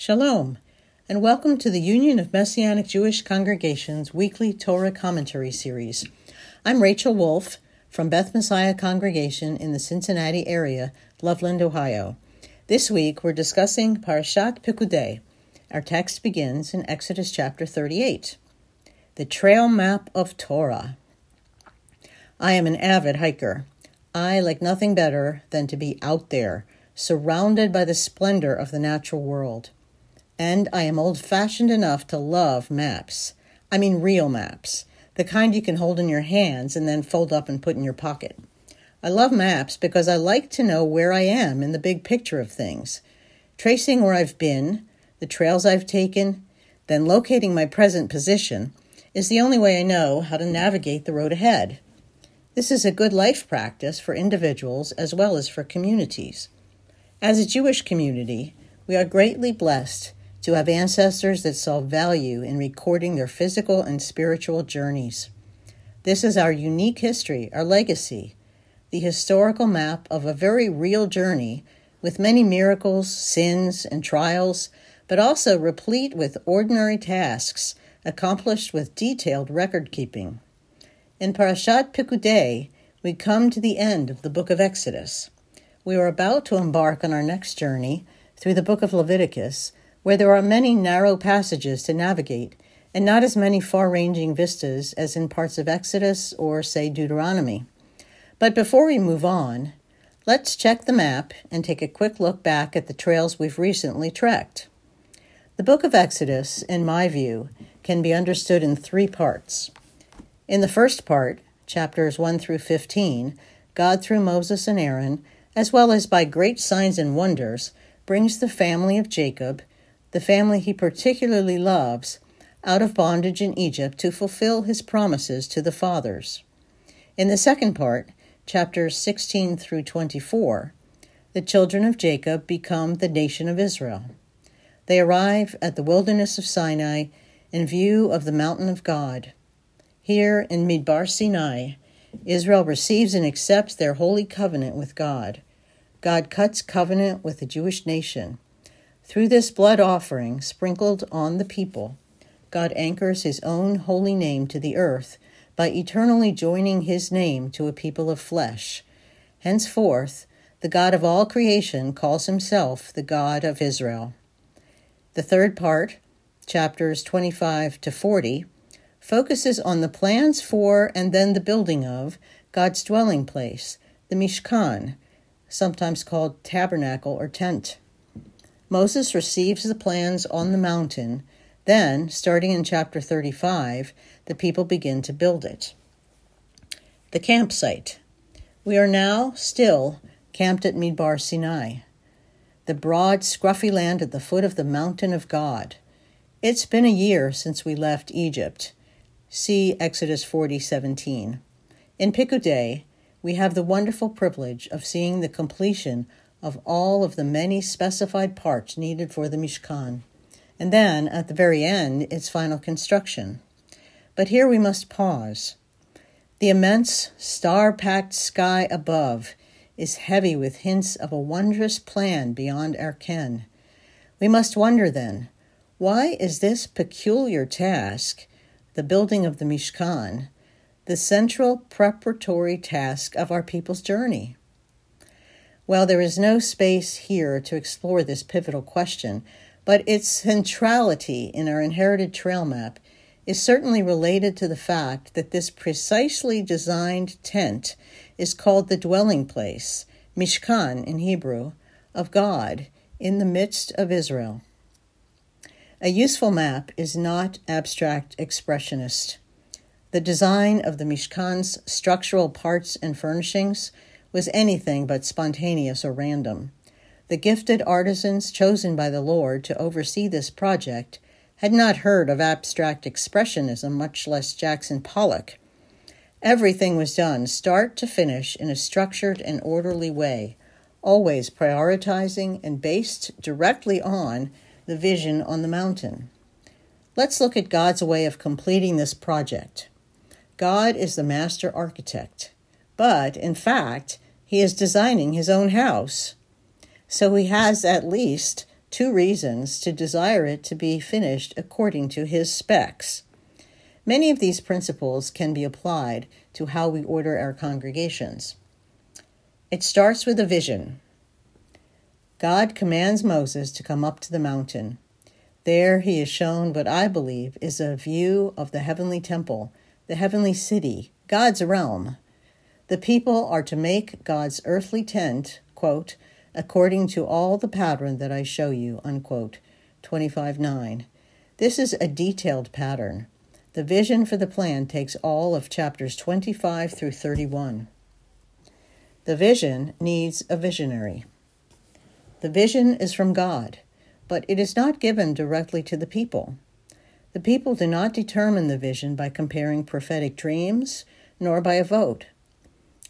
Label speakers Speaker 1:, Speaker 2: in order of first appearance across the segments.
Speaker 1: Shalom, and welcome to the Union of Messianic Jewish Congregations weekly Torah commentary series. I'm Rachel Wolf from Beth Messiah Congregation in the Cincinnati area, Loveland, Ohio. This week we're discussing Parashat Pikudei. Our text begins in Exodus chapter 38. The Trail Map of Torah. I am an avid hiker. I like nothing better than to be out there, surrounded by the splendor of the natural world and I am old fashioned enough to love maps. I mean, real maps, the kind you can hold in your hands and then fold up and put in your pocket. I love maps because I like to know where I am in the big picture of things. Tracing where I've been, the trails I've taken, then locating my present position is the only way I know how to navigate the road ahead. This is a good life practice for individuals as well as for communities. As a Jewish community, we are greatly blessed to have ancestors that saw value in recording their physical and spiritual journeys. This is our unique history, our legacy, the historical map of a very real journey with many miracles, sins, and trials, but also replete with ordinary tasks accomplished with detailed record keeping. In Parashat Pikudei, we come to the end of the book of Exodus. We are about to embark on our next journey through the book of Leviticus where there are many narrow passages to navigate and not as many far ranging vistas as in parts of Exodus or, say, Deuteronomy. But before we move on, let's check the map and take a quick look back at the trails we've recently trekked. The book of Exodus, in my view, can be understood in three parts. In the first part, chapters 1 through 15, God, through Moses and Aaron, as well as by great signs and wonders, brings the family of Jacob the family he particularly loves, out of bondage in Egypt to fulfill his promises to the fathers. In the second part, chapters 16 through 24, the children of Jacob become the nation of Israel. They arrive at the wilderness of Sinai in view of the mountain of God. Here in Midbar Sinai, Israel receives and accepts their holy covenant with God. God cuts covenant with the Jewish nation through this blood offering sprinkled on the people, God anchors his own holy name to the earth by eternally joining his name to a people of flesh. Henceforth, the God of all creation calls himself the God of Israel. The third part, chapters 25 to 40, focuses on the plans for and then the building of God's dwelling place, the Mishkan, sometimes called tabernacle or tent. Moses receives the plans on the mountain. Then, starting in chapter 35, the people begin to build it. The campsite. We are now still camped at Midbar Sinai, the broad, scruffy land at the foot of the mountain of God. It's been a year since we left Egypt. See Exodus 40:17. In Pikudei, we have the wonderful privilege of seeing the completion of all of the many specified parts needed for the Mishkan, and then, at the very end, its final construction. But here we must pause. The immense, star packed sky above is heavy with hints of a wondrous plan beyond our ken. We must wonder then why is this peculiar task, the building of the Mishkan, the central preparatory task of our people's journey? Well, there is no space here to explore this pivotal question, but its centrality in our inherited trail map is certainly related to the fact that this precisely designed tent is called the dwelling place, Mishkan in Hebrew, of God in the midst of Israel. A useful map is not abstract expressionist. The design of the Mishkan's structural parts and furnishings was anything but spontaneous or random. The gifted artisans chosen by the Lord to oversee this project had not heard of abstract expressionism, much less Jackson Pollock. Everything was done, start to finish, in a structured and orderly way, always prioritizing and based directly on the vision on the mountain. Let's look at God's way of completing this project. God is the master architect. But in fact, he is designing his own house. So he has at least two reasons to desire it to be finished according to his specs. Many of these principles can be applied to how we order our congregations. It starts with a vision. God commands Moses to come up to the mountain. There he is shown what I believe is a view of the heavenly temple, the heavenly city, God's realm. The people are to make God's earthly tent, quote, according to all the pattern that I show you, unquote, 25 9. This is a detailed pattern. The vision for the plan takes all of chapters 25 through 31. The vision needs a visionary. The vision is from God, but it is not given directly to the people. The people do not determine the vision by comparing prophetic dreams, nor by a vote.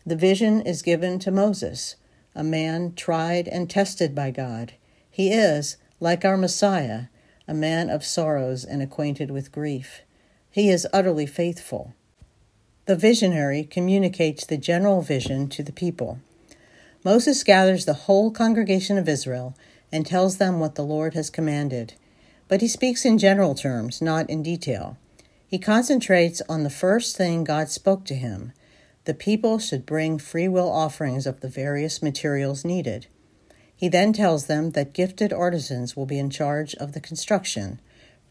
Speaker 1: The vision is given to Moses, a man tried and tested by God. He is, like our Messiah, a man of sorrows and acquainted with grief. He is utterly faithful. The visionary communicates the general vision to the people. Moses gathers the whole congregation of Israel and tells them what the Lord has commanded. But he speaks in general terms, not in detail. He concentrates on the first thing God spoke to him the people should bring free will offerings of the various materials needed. He then tells them that gifted artisans will be in charge of the construction.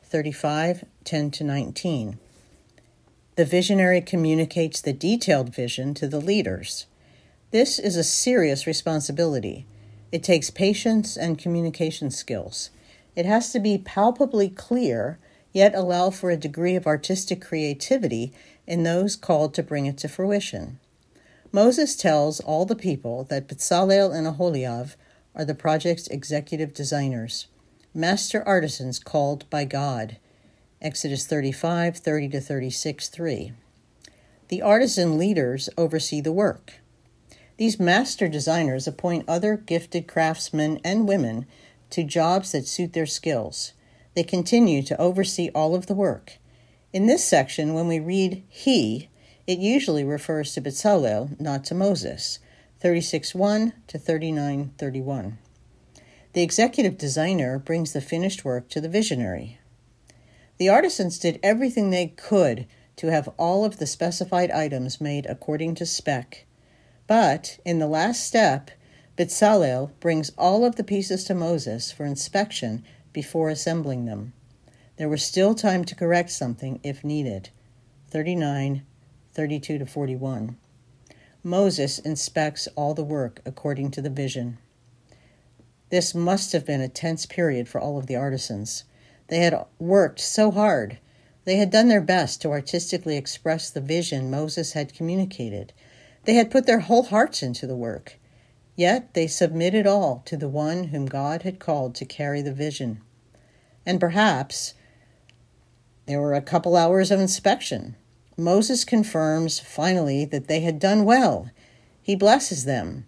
Speaker 1: 35 10 to 19. The visionary communicates the detailed vision to the leaders. This is a serious responsibility. It takes patience and communication skills. It has to be palpably clear, yet allow for a degree of artistic creativity in those called to bring it to fruition. Moses tells all the people that Bezalel and Aholiab are the project's executive designers master artisans called by God. Exodus 35, 30 to 36, 3. The artisan leaders oversee the work. These master designers appoint other gifted craftsmen and women to jobs that suit their skills. They continue to oversee all of the work. In this section, when we read he, it usually refers to Bezalel, not to Moses. 36:1 to 39:31. The executive designer brings the finished work to the visionary. The artisans did everything they could to have all of the specified items made according to spec. But in the last step, Bezalel brings all of the pieces to Moses for inspection before assembling them. There was still time to correct something if needed. 39, 32 to 41. Moses inspects all the work according to the vision. This must have been a tense period for all of the artisans. They had worked so hard. They had done their best to artistically express the vision Moses had communicated. They had put their whole hearts into the work. Yet they submitted all to the one whom God had called to carry the vision. And perhaps there were a couple hours of inspection. Moses confirms finally that they had done well. He blesses them.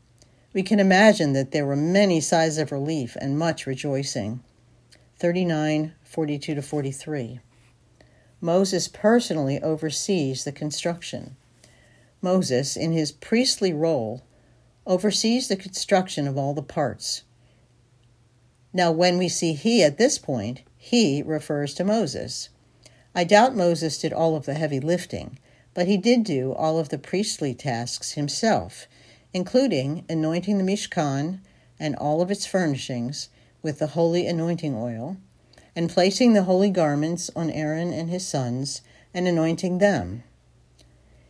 Speaker 1: We can imagine that there were many sighs of relief and much rejoicing. 39, 42 to 43. Moses personally oversees the construction. Moses, in his priestly role, oversees the construction of all the parts. Now, when we see he at this point, he refers to Moses. I doubt Moses did all of the heavy lifting, but he did do all of the priestly tasks himself including anointing the Mishkan and all of its furnishings with the holy anointing oil, and placing the holy garments on Aaron and his sons and anointing them.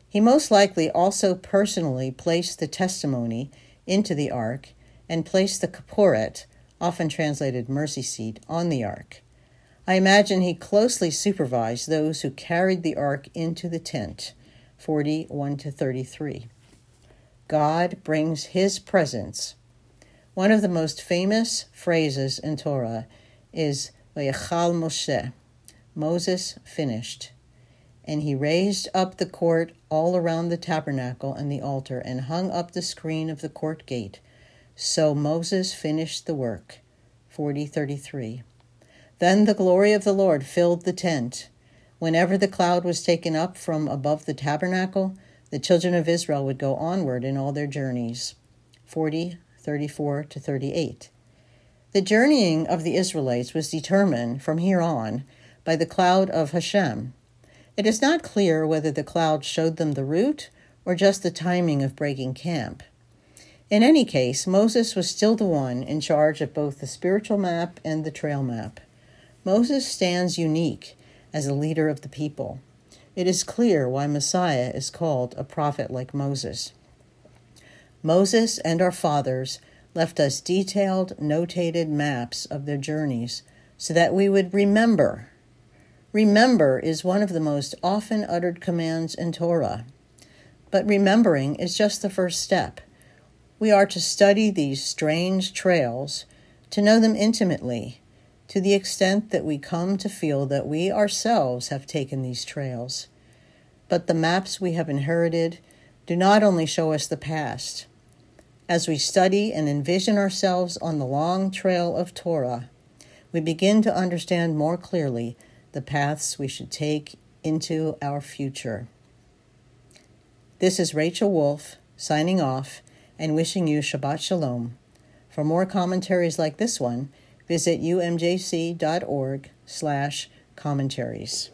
Speaker 1: He most likely also personally placed the testimony into the ark and placed the kaporet, often translated mercy seat, on the ark. I imagine he closely supervised those who carried the ark into the tent. 41 to 33. God brings his presence. One of the most famous phrases in Torah is Vayachal Moshe. Moses finished. And he raised up the court all around the tabernacle and the altar and hung up the screen of the court gate. So Moses finished the work. 4033. Then the glory of the Lord filled the tent. Whenever the cloud was taken up from above the tabernacle, the children of Israel would go onward in all their journeys. 40, 34 to 38. The journeying of the Israelites was determined from here on by the cloud of Hashem. It is not clear whether the cloud showed them the route or just the timing of breaking camp. In any case, Moses was still the one in charge of both the spiritual map and the trail map. Moses stands unique as a leader of the people. It is clear why Messiah is called a prophet like Moses. Moses and our fathers left us detailed, notated maps of their journeys so that we would remember. Remember is one of the most often uttered commands in Torah. But remembering is just the first step. We are to study these strange trails, to know them intimately, to the extent that we come to feel that we ourselves have taken these trails. But the maps we have inherited do not only show us the past. As we study and envision ourselves on the long trail of Torah, we begin to understand more clearly the paths we should take into our future. This is Rachel Wolf signing off and wishing you Shabbat Shalom. For more commentaries like this one, visit umjc.org slash commentaries.